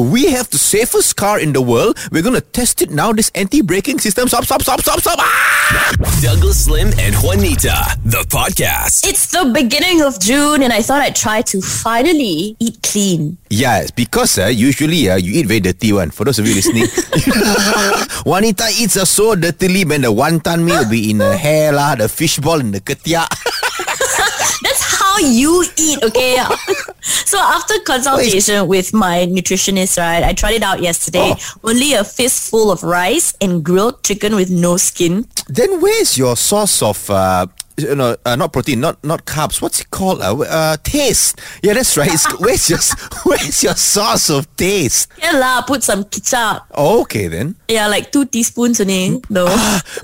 we have the safest car in the world. We're going to test it now. This anti-braking system. Stop, stop, stop, stop, stop. Ah! Douglas Lim and Juanita, the podcast. It's the beginning of June, and I thought I'd try to finally eat clean. Yes, because uh, usually uh, you eat very dirty one. For those of you listening, Juanita eats uh, so dirtily, man. The wonton mee will be in the hair lah, the fishball in the ketiak. That's how you eat, okay? so after consultation with my nutritionist, right, I tried it out yesterday. Only a fistful of rice and grilled chicken with no skin. then where's your source of uh, you know, uh, not protein, not not carbs. What's it called? Uh, uh, taste. Yeah, that's right. It's, where's your Where's your source of taste? Yeah lah, put some ketchup. Okay then. Yeah, like two teaspoons only, though.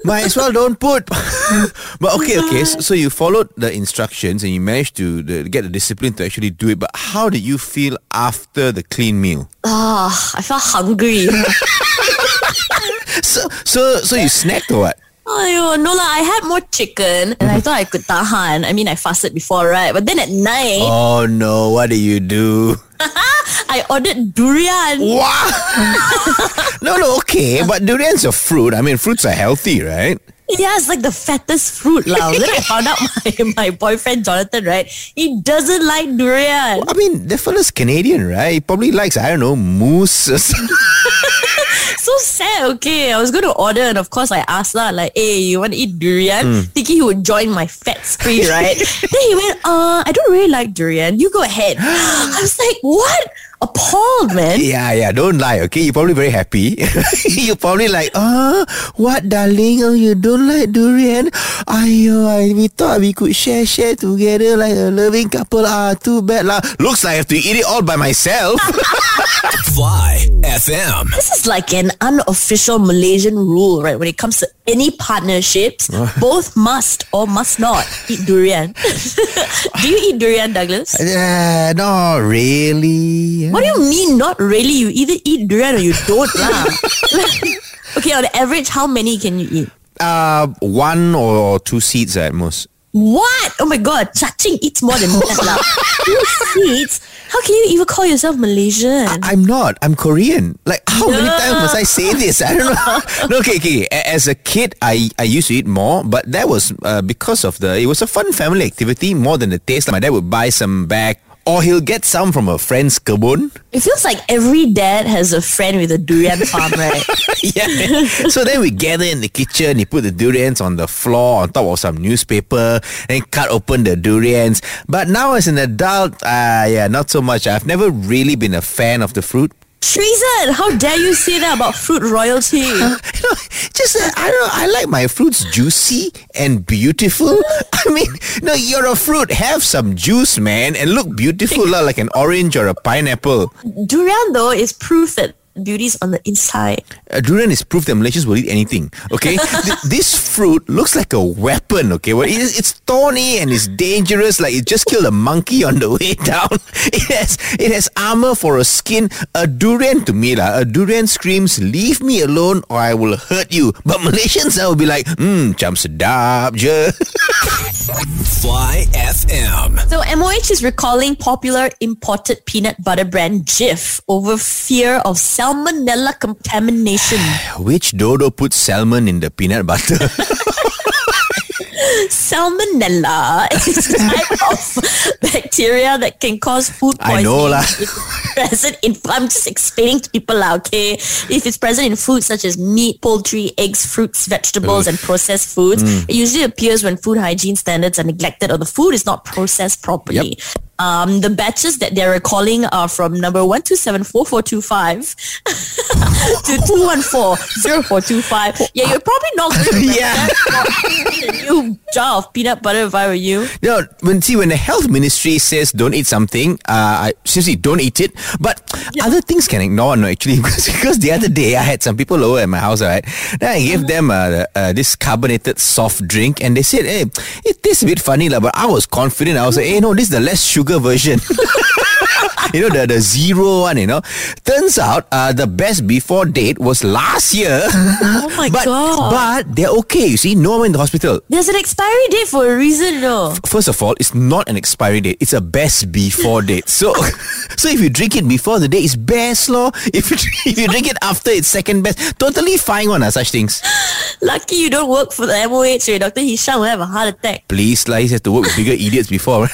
Might as well don't put. but okay, okay. So, so you followed the instructions and you managed to the, get the discipline to actually do it. But how did you feel after the clean meal? Ah, I felt hungry. So so so you snacked or what? Ayo, no lah, I had more chicken and I thought I could tahan. I mean, I fasted before, right? But then at night, Oh no! What do you do? I ordered durian. Wow! no, no, okay. But durian's a fruit. I mean, fruits are healthy, right? Yeah, it's like the fattest fruit lah. Then I found out my, my boyfriend Jonathan, right? He doesn't like durian. I mean, the fella's Canadian, right? He probably likes, I don't know, moose. or some- So sad, okay. I was going to order and of course I asked lah, like, hey, you want to eat durian? Thinking he would join my fat spree, right? then he went, uh, I don't really like durian. You go ahead. I was like, what? Appalled, man. yeah, yeah, don't lie, okay? You're probably very happy. You're probably like, ah, what, darling? Oh, you don't like durian? Ayo, I, we thought we could share, share together like a loving couple. Ah, too bad lah. Looks like I have to eat it all by myself. Fly FM. This is like an unofficial Malaysian rule, right? When it comes to any partnerships, both must or must not eat durian. Do you eat durian, Douglas? uh, not really. What do you mean not really? You either eat durian or you don't lah. okay, on average, how many can you eat? Uh, one or two seeds at most. What? Oh my god, Chaching eats more than that lah. Two seeds? How can you even call yourself Malaysian? I'm not. I'm Korean. Like, how many times must I say this? I don't know. no, okay, okay. A- As a kid, I, I used to eat more, but that was uh, because of the. It was a fun family activity more than the taste. My dad would buy some back, or he'll get some from a friend's kebun. it feels like every dad has a friend with a durian farm, right? yeah. so then we gather in the kitchen. He put the durians on the floor on top of some newspaper, and cut open the durians. But now, as an adult, uh, yeah, not so much. I've never really been a fan of the fruit. Treason! How dare you say that about fruit royalty? you know, just uh, I don't know. I like my fruits juicy and beautiful. I mean, no, you're a fruit. Have some juice, man, and look beautiful, lah, like an orange or a pineapple. Durian, though, is proof that beauty's on the inside. Uh, durian is proof that Malaysians will eat anything. Okay, Th- this fruit looks like a weapon. Okay, well, it is, it's thorny and it's dangerous. Like it just killed a monkey on the way down. It has it has armor for a skin. A durian to me, lah, a durian screams, "Leave me alone, or I will hurt you." But Malaysians uh, will be like, "Hmm, jam sedap je." Fly FM. So MOH is recalling popular imported peanut butter brand Jif over fear of salmonella contamination. Which dodo put salmon in the peanut butter? salmonella is a type of bacteria that can cause food poisoning. I know lah. present in, I'm just explaining to people lah, okay? If it's present in foods such as meat, poultry, eggs, fruits, vegetables, and processed foods, Mm. it usually appears when food hygiene standards are neglected or the food is not processed properly. Um, the batches that they're recalling are from number 1274425 to 2140425. Yeah, you're probably not going to Yeah. a new jar of peanut butter if I were you. Know, when see when the health ministry says don't eat something, uh, I seriously don't eat it. But other things can ignore. No, actually, because, because the other day I had some people over at my house, right? Then I gave them uh, uh, this carbonated soft drink, and they said, "Hey, it tastes a bit funny, lah." But I was confident. I was like, "Hey, no, this is the less sugar version." you know, the, the zero one, you know. Turns out uh, the best before date was last year. Oh my but, God. But they're okay, you see. No one in the hospital. There's an expiry date for a reason, no. First of all, it's not an expiry date. It's a best before date. So, so if you drink it before the date, it's best law. If you, if you drink it after, it's second best. Totally fine one, uh, such things. Lucky you don't work for the MOH where Dr. Hisham will have a heart attack. Please, like, have to work with bigger idiots before.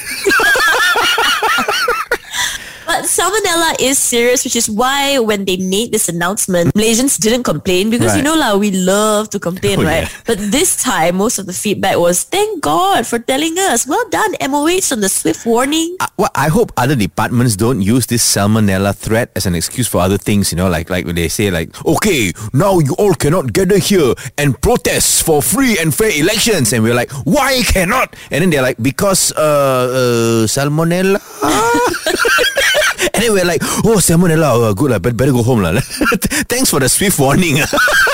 Salmonella is serious, which is why when they made this announcement, Malaysians didn't complain because you know lah, we love to complain, Oh, right? yeah. But this time, most of the feedback was, "Thank God for telling us. Well done, MOH, on the swift warning." I- well, I hope other departments don't use this salmonella threat as an excuse for other things. You know, like like when they say like, okay, now you all cannot gather here and protest for free and fair elections, and we're like, why cannot? And then they're like, because uh, uh salmonella. and then we're like, oh salmonella, oh, good lah, better go home lah. Thanks for the swift warning.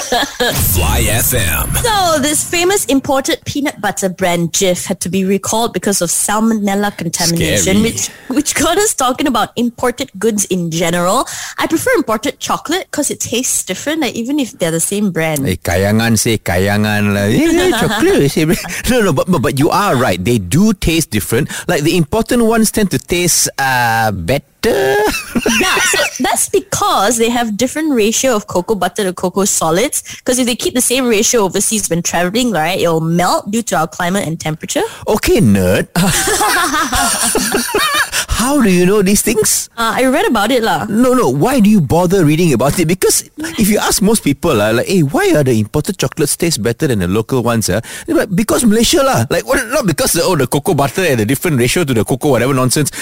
Fly FM. So, this famous imported peanut butter brand Jif had to be recalled because of salmonella contamination, Scary. which which got us talking about imported goods in general. I prefer imported chocolate because it tastes different, like, even if they're the same brand. Eh, kayangan say kayangan lah. Eh, chocolate say. No, no, but, but but you are right. They do taste different. Like the important ones tend to taste uh better. Yeah, so that's because they have different ratio of cocoa butter to cocoa solids. Because if they keep the same ratio overseas when traveling, right, it'll melt due to our climate and temperature. okay, nerd. How do you know these things? Uh, I read about it lah. No, no. Why do you bother reading about it? Because if you ask most people, uh, like, hey, why are the imported chocolates taste better than the local ones? Uh? Like, because Malaysia lah. Like, what, not because the, oh, the cocoa butter and the different ratio to the cocoa, whatever nonsense.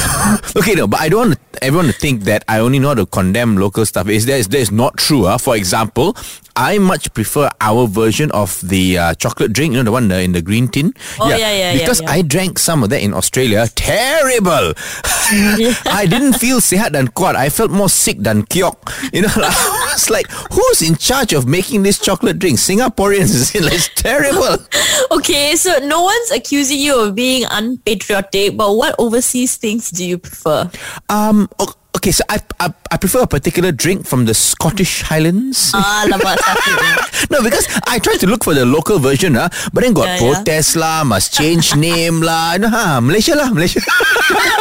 okay, no, but I don't want everyone to think that I only know how to condemn local stuff. Is that is that is not true? Uh? For example, I much prefer our version of the uh, chocolate drink. You know the one uh, in the green tin. Oh, yeah, yeah, yeah, Because yeah. I drank some of that in Australia. Terrible. I didn't feel sihat dan kuat. I felt more sick than kiok. You know, like, I like, who's in charge of making this chocolate drink? Singaporeans. It's terrible. Okay, so no one's accusing you of being unpatriotic, but what overseas things do you prefer? Um. o- Okay, so I, I I prefer a particular drink from the Scottish Highlands. Ah, lemak satu. No, because I tried to look for the local version, ah, but then got Yeah, yeah. protest lah, must change name lah. You know, ha, Malaysia lah, Malaysia.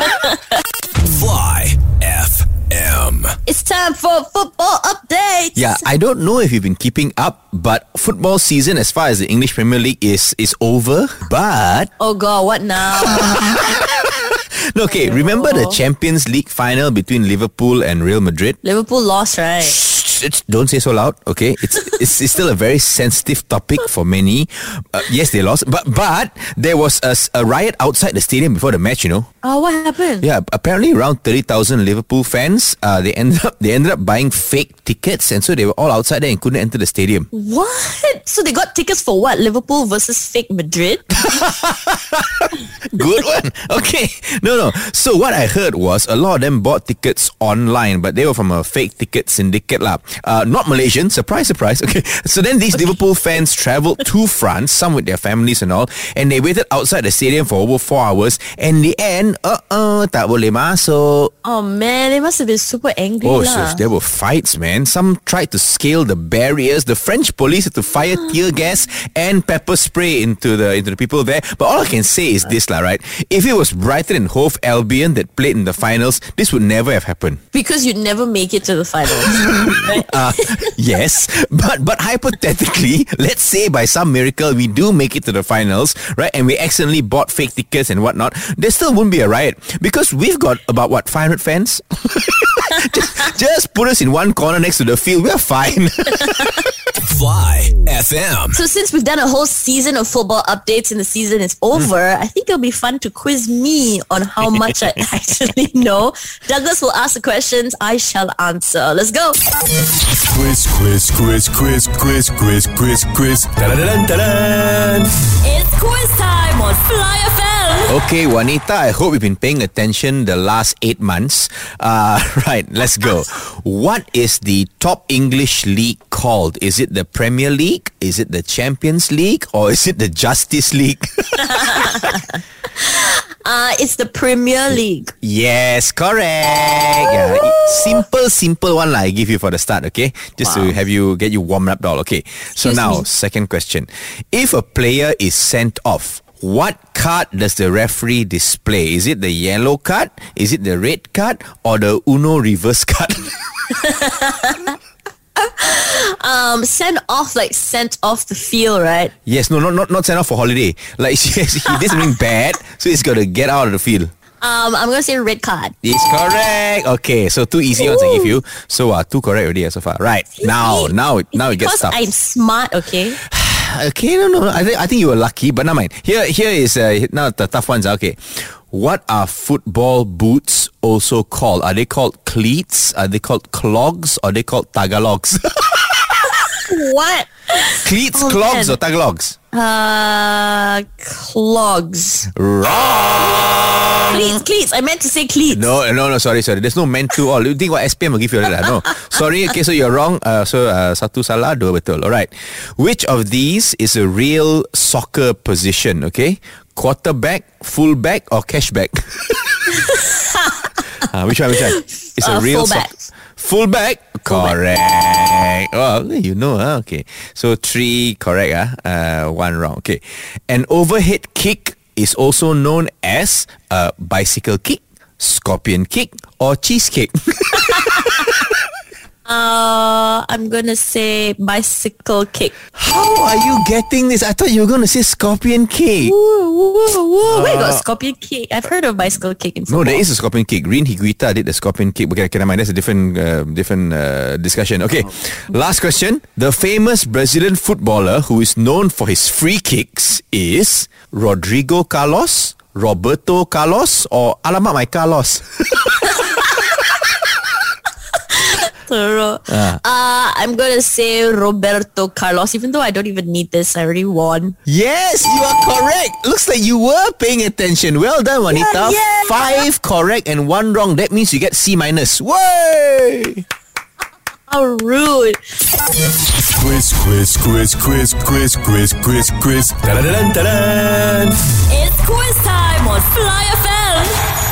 Fly FM. It's time for football updates. Yeah, I don't know if you've been keeping up, but football season, as far as the English Premier League is, is over. But Oh god, what now? okay, remember the oh. Champions League final between Liverpool and Real Madrid? Liverpool lost, right? It's, don't say so loud, okay? It's, it's it's still a very sensitive topic for many. Uh, yes, they lost, but but there was a, a riot outside the stadium before the match. You know. Oh, what happened? Yeah, apparently around thirty thousand Liverpool fans. Uh, they ended up they ended up buying fake tickets, and so they were all outside there and couldn't enter the stadium. What? So they got tickets for what? Liverpool versus fake Madrid? Good one. Okay. No, no. So what I heard was a lot of them bought tickets online, but they were from a fake ticket syndicate lah. Uh, not Malaysian. Surprise, surprise. Okay. So then these Liverpool fans traveled to France, some with their families and all, and they waited outside the stadium for over four hours. And the end, uh, uh, tak boleh masuk. Oh man, they must have been super angry Oh, so there were fights, man. Some tried to scale the barriers. The French police had to fire tear gas and pepper spray into the into the people there. But all I can say is this, lah, right? If it was Brighton and Hove Albion that played in the finals, this would never have happened. because you'd never make it to the finals. Uh, yes, but but hypothetically, let's say by some miracle we do make it to the finals, right? And we accidentally bought fake tickets and whatnot. There still wouldn't be a riot because we've got about what 500 fans. just, just put us in one corner next to the field. We're fine. Fly FM. So since we've done a whole season of football updates and the season is hmm. over, I think it'll be fun to quiz me on how much I actually know. Douglas will ask the questions, I shall answer. Let's go. Quiz, quiz, quiz, quiz, quiz, quiz, quiz, quiz. Da-da-da-dun-da-dun. It's quiz time on Fly FM. okay, Juanita, I hope you've been paying attention the last eight months. Uh, right, let's go. What is the top English league called? Is it the Premier League? Is it the Champions League? Or is it the Justice League? Uh, it's the Premier League. Yes, correct. Yeah, simple, simple one. I give you for the start, okay? Just to have you get you warmed up, doll. Okay. So Excuse now, me. second question: If a player is sent off, what card does the referee display? Is it the yellow card? Is it the red card or the Uno reverse card? Um, sent off like sent off the field, right? yes, no, not not not sent off for holiday. Like yes, he did something bad, so he's got to get out of the field. Um, I'm gonna say red card. It's correct. Okay, so two easy ones I give you. So uh, two correct already uh, so far. Right now, now, it- now it gets tough. I'm smart, okay? Okay, no, no. I think I think you were lucky, but never mind. Here, here is uh, now the tough ones. Okay, what are football boots also called? Are they called cleats? Are they called clogs? Are they called tagalogs? What? cleats, Oh, clogs, man. or tagalogs? Uh, clogs. Wrong. Cleats, cleats. I meant to say cleats. No, no, no. Sorry, sorry. There's no meant to all. You think what SPM will give you that? No. Sorry. Okay, so you're wrong. Uh, so uh, satu salah, dua betul. All right. Which of these is a real soccer position? Okay, quarterback, fullback, or cashback? uh, which one? Which one? It's a Uh, real fullback. soc- Fullback, correct. Oh, you know, huh? okay. So three correct, ah, uh, one wrong. Okay, an overhead kick is also known as a bicycle kick, scorpion kick, or cheesecake. Uh, I'm gonna say bicycle kick. How are you getting this? I thought you were going to say scorpion kick. Woo, woo, woo. Where got scorpion kick? I've heard of bicycle kick in No, there is a scorpion kick. René Higuita did the scorpion kick. Okay, okay, never mind. That's a different, uh, different uh, discussion. Okay, last question. The famous Brazilian footballer who is known for his free kicks is Rodrigo Carlos, Roberto Carlos, or Alamak my Carlos. Thorough. Uh, I'm gonna say Roberto Carlos, even though I don't even need this. I already won. yes, you are correct. Looks like you were paying attention. Well done, Juanita. yeah. Five correct and one wrong. That means you get C minus. Way! How rude. Quiz, quiz, quiz, quiz, quiz, quiz, quiz, quiz. It's quiz time on Fly FM.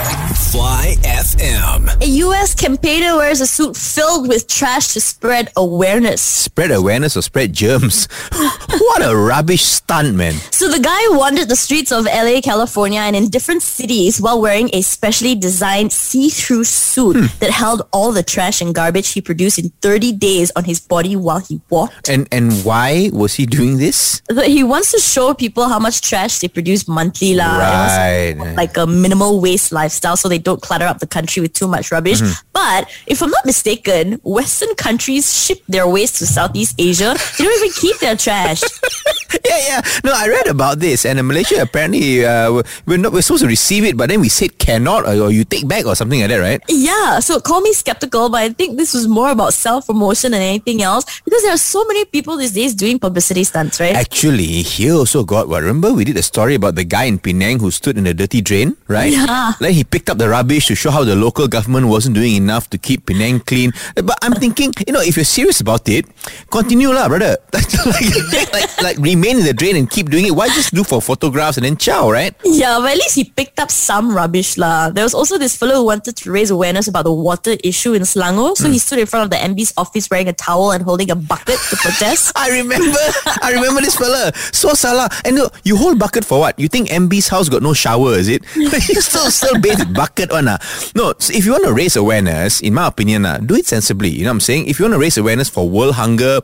Fly FM. A US campaigner wears a suit filled with trash to spread awareness. Spread awareness or spread germs. what a rubbish stunt, man. So the guy wandered the streets of LA, California, and in different cities while wearing a specially designed see-through suit hmm. that held all the trash and garbage he produced in 30 days on his body while he walked. And and why was he doing this? But he wants to show people how much trash they produce monthly, lah. Right. Like a minimal waste lifestyle, so they don't clutter up the country with too much rubbish. But if I'm not mistaken, Western countries ship their waste to Southeast Asia. They don't even keep their trash. yeah, yeah. No, I read about this, and in Malaysia apparently uh, we're not we're supposed to receive it, but then we said cannot, or, or you take back, or something like that, right? Yeah, so call me skeptical, but I think this was more about self promotion than anything else because there are so many people these days doing publicity stunts, right? Actually, he also got what. Remember we did a story about the guy in Penang who stood in a dirty drain, right? Yeah. Then he picked up the rubbish to show how the local government wasn't doing enough to keep Penang clean. But I'm thinking, you know, if you're serious about it, continue lah, brother. like, like, like remain in the drain and keep doing it. Why just do for photographs and then ciao, right? yeah, but at least he picked up some rubbish lah. There was also this fellow who wanted to raise awareness about the water issue in Selangor, so he hmm. stood in front of the MB's office wearing a towel and holding a bucket to protest. I remember, I remember this fella. So salah. And look, you hold bucket for what? You think MB's house got no shower, is it? you still still bathe with bucket one ah. No, so if you want to raise awareness, in my opinion, ah, do it sensibly. You know what I'm saying? If you want to raise awareness for world hunger,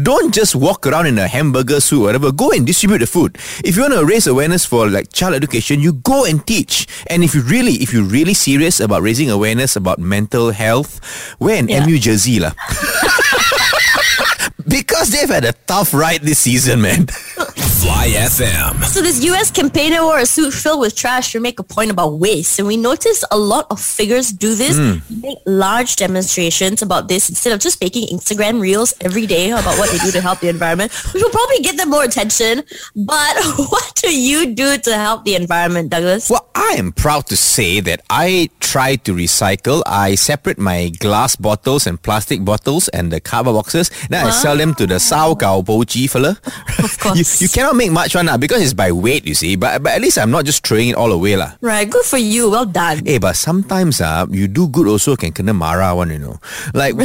don't just walk around in a hamburger suit, whatever. Go and distribute the food. If you want to raise awareness for like child education, you go and teach. And if you really, if you're really serious about raising awareness about mental health, wear an Yeah. MU jersey lah. Because they've had a tough ride this season, man. Fly FM. So this US campaigner wore a suit filled with trash to make a point about waste. And we noticed a lot of figures do this, hmm. make large demonstrations about this instead of just making Instagram reels every day about what they do to help the environment, which will probably get them more attention. But what do you do to help the environment, Douglas? Well, I am proud to say that I try to recycle. I separate my glass bottles and plastic bottles and the cardboard boxes. Then I sell them to the Sao Gao Boji fella. Of course. you, you cannot cannot make much one lah because it's by weight, you see. But but at least I'm not just throwing it all away lah. Right, good for you. Well done. Hey, but sometimes uh, you do good also can kena marah one, you know. Like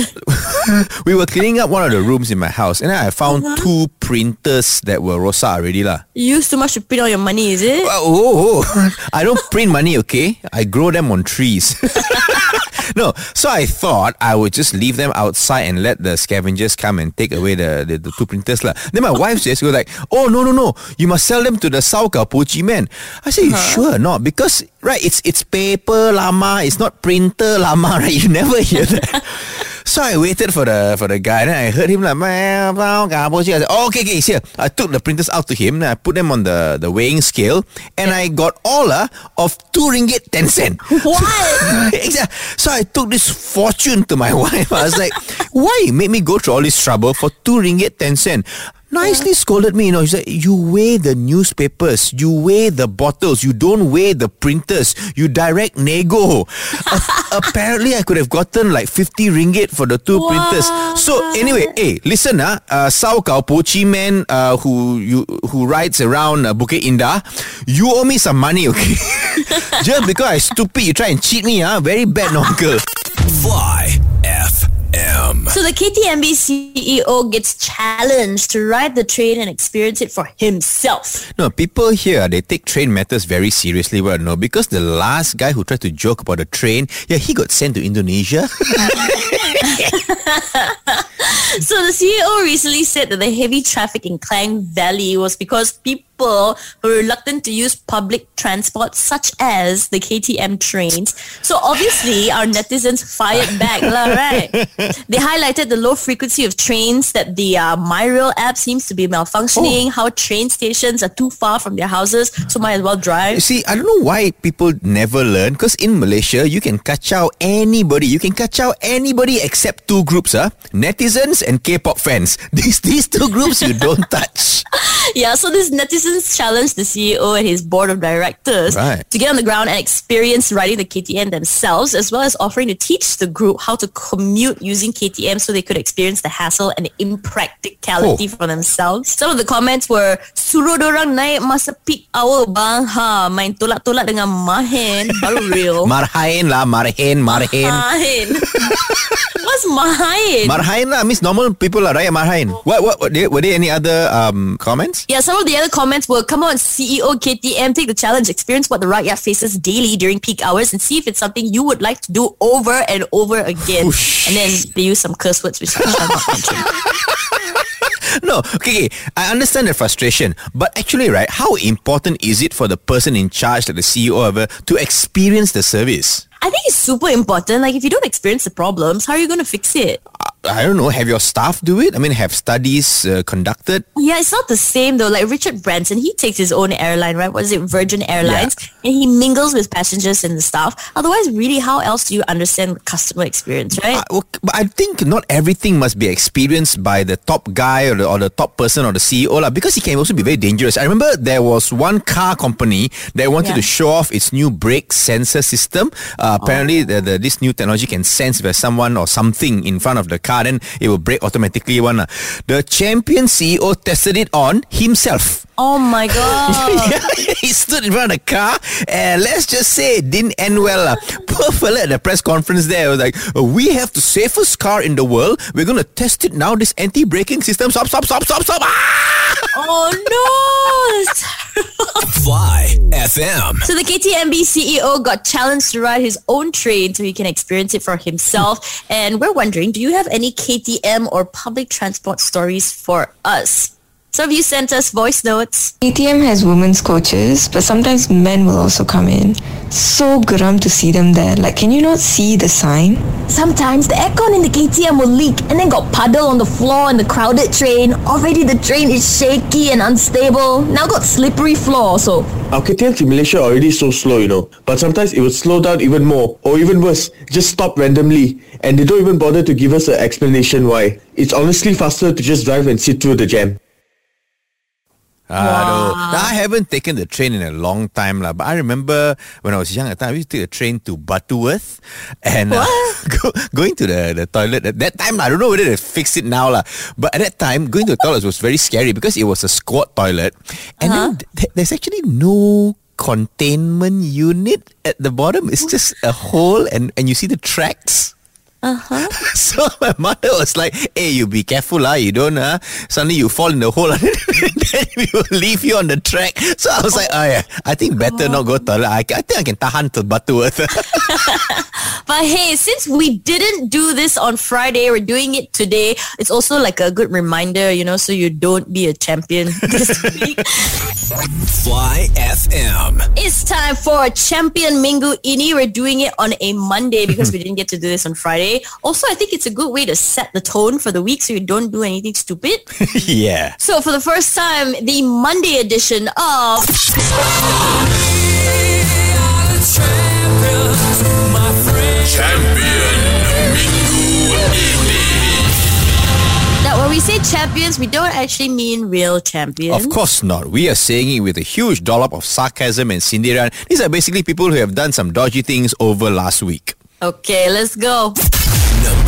we were cleaning up one of the rooms in my house and I found two printers that were rosa already lah. You use too much to print all your money, is it? Oh, oh, oh. I don't print money, okay? I grow them on trees. no, so I thought I would just leave them outside and let the scavengers come and take away the, the, the two printers. lah. Then my wife just go like, oh, no, no, no. You must sell them to the Saukau Pochi man. I say, you sure not? Because, right, it's it's paper lama. It's not printer lama, right? You never hear that. So I waited for the for the guy. Then I heard him like, "Man, blah, blah, blah." I said, oh, okay, okay, it's here. I took the printers out to him. Then I put them on the, the weighing scale, and I got all uh, of two ringgit ten cent. What? So I took this fortune to my wife. I was like, "Why you make me go through all this trouble for two ringgit ten cent?" Nicely scolded me, you know. He said, "You weigh the newspapers, you weigh the bottles, you don't weigh the printers. You direct nego." A- apparently, I could have gotten like fifty ringgit for the two printers. So anyway, hey, listen, ah, uh, Sao Kau Pochi man, uh, who you who rides around uh, Bukit Indah, you owe me some money, okay? Just because I stupid, you try and cheat me, ah, very bad, no, uncle. Fly FM. So the KTMB CEO gets challenged to ride the train and experience it for himself. No, people here they take train matters very seriously. Well, no, because the last guy who tried to joke about the train, yeah, he got sent to Indonesia. So the CEO recently said that the heavy traffic in Klang Valley was because people were reluctant to use public transport such as the KTM trains. So obviously our netizens fired back, lah, right? They highlighted the low frequency of trains, that the uh, MyRail app seems to be malfunctioning, how train stations are too far from their houses, so might as well You drive. see, I don't know why people never learn. Because in Malaysia, you can catch out anybody. You can catch out anybody except two groups, huh? Netizens and K-pop fans. These these two groups you don't touch. Yeah, so this netizens challenged the CEO and his board of directors Right. to get on the ground and experience riding the KTM themselves, as well as offering to teach the group how to commute using KTM so they could experience the hassle and impracticality Oh. for themselves. Some of the comments were, suruh dorang naik masa peak hour bang, ha, main tolak-tolak dengan mahen, baru real. Marhain lah, marhain, marhain. Mahen. What's mahen? Marhain lah means normal people lah, right? Marhain. What, what, were there, were there any other um, comments? Yeah, some of the other comments were, come on, CEO KTM, take the challenge, experience what the rakyat faces daily during peak hours and see if it's something you would like to do over and over again. Whoosh. And then they use some curse words, which I shall not mention. No, okay, okay. I understand the frustration, but actually, right, how important is it for the person in charge, like the CEO or whatever, to experience the service? I think it's super important. Like, if you don't experience the problems, how are you going to fix it? I don't know. Have your staff do it? I mean, have studies uh, conducted? Yeah, it's not the same though. Like Richard Branson, he takes his own airline, right? What is it, Virgin Airlines? And he mingles with passengers and the staff. Otherwise, really, how else do you understand customer experience, right? Uh, but I think not everything must be experienced by the top guy or the, or the top person or the CEO lah, because it can also be very dangerous. I remember there was one car company that wanted Yeah. to show off its new brake sensor system. Uh, apparently, the, the, this new technology can sense if there's someone or something in front of the car, then it will brake automatically. One, ah. the champion CEO tested it on himself. Oh my god. Yeah, he stood in front of the car and let's just say it didn't end well. Poor fella at the press conference there was like, "Uh, we have the safest car in the world. We're going to test it now. This anti-braking system. Stop, stop, stop, stop, stop. Ah! oh no. Fly FM. So the KTMB CEO got challenged to ride his own train so he can experience it for himself. And we're wondering, do you have any KTM or public transport stories for us? Some of you sent us voice notes. KTM has women's coaches, but sometimes men will also come in. So grum to see them there. Like, can you not see the sign? Sometimes the aircon in the KTM will leak and then got puddle on the floor in the crowded train. Already the train is shaky and unstable. Now got slippery floor also. Our KTM simulation already so slow, you know. But sometimes it would slow down even more, or even worse, just stop randomly, and they don't even bother to give us an explanation why. It's honestly faster to just drive and sit through the jam. Aduh. Now, I haven't taken the train in a long time, lah. but I remember when I was young at time, I used to take a train to Butterworth and uh, go, going to the, the toilet. At that time, I don't know whether they fixed it now, lah. but at that time, going to the toilet was very scary because it was a squat toilet. And then th- there's actually no containment unit at the bottom. It's just a hole and, and you see the tracks. Uh-huh. So my mother was like, "Hey, you be careful, lah. You don't, uh, suddenly you fall in the hole, and then we will leave you on the track." So I was like, "Oh yeah, I think better not go toilet. I, I think I can tahan to Butterworth." But hey, since we didn't do this on Friday, we're doing it today. It's also like a good reminder, you know, so you don't be a champion this week. Fly FM. It's time for Champion Minggu Ini. We're doing it on a Monday because we didn't get to do this on Friday. Also, I think it's a good way to set the tone for the week so you don't do anything stupid. yeah. So for the first time, the Monday edition of now when we say champions, we don't actually mean real champions. Of course not. We are saying it with a huge dollop of sarcasm and sindiran. These are basically people who have done some dodgy things over last week. Okay, let's go.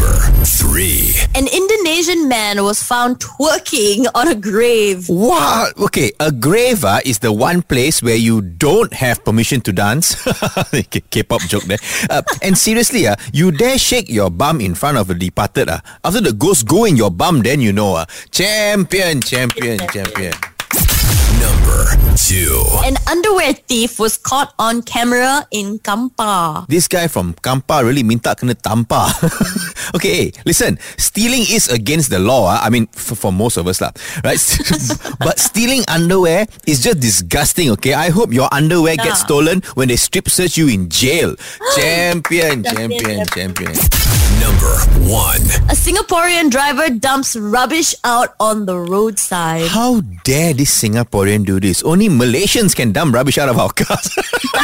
Number three. An Indonesian man was found twerking on a grave. What? Okay, a grave ah, is the one place where you don't have permission to dance. K-pop joke there. Uh, and seriously, uh, you dare shake your bum in front of a departed. Uh. After the ghost go in your bum, then you know. Uh, champion, champion, champion. Number two. An underwear thief was caught on camera in Kampar. This guy from Kampar really minta kena tampar. okay, listen. Stealing is against the law. ah. I mean, f- for most of us lah, right? but stealing underwear is just disgusting. Okay, I hope your underwear gets stolen when they strip search you in jail. champion, champion, champion. Number one. A Singaporean driver dumps rubbish out on the roadside. How dare this Singaporean do this? Only Malaysians can dump rubbish out of our cars.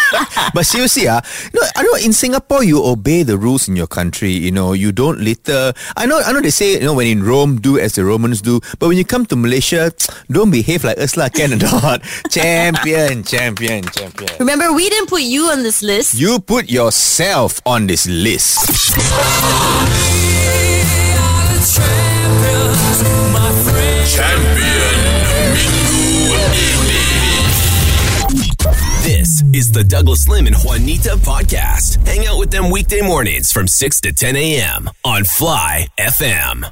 but seriously, ah, no, I know in Singapore you obey the rules in your country. You know, you don't litter. I know, I know. They say you know when in Rome, do as the Romans do. But when you come to Malaysia, don't behave like us, lah, can or not? champion, champion, champion. Remember, we didn't put you on this list. You put yourself on this list. This is the Douglas Lim and Juanita podcast. Hang out with them weekday mornings from 6 to 10 a.m. on Fly FM.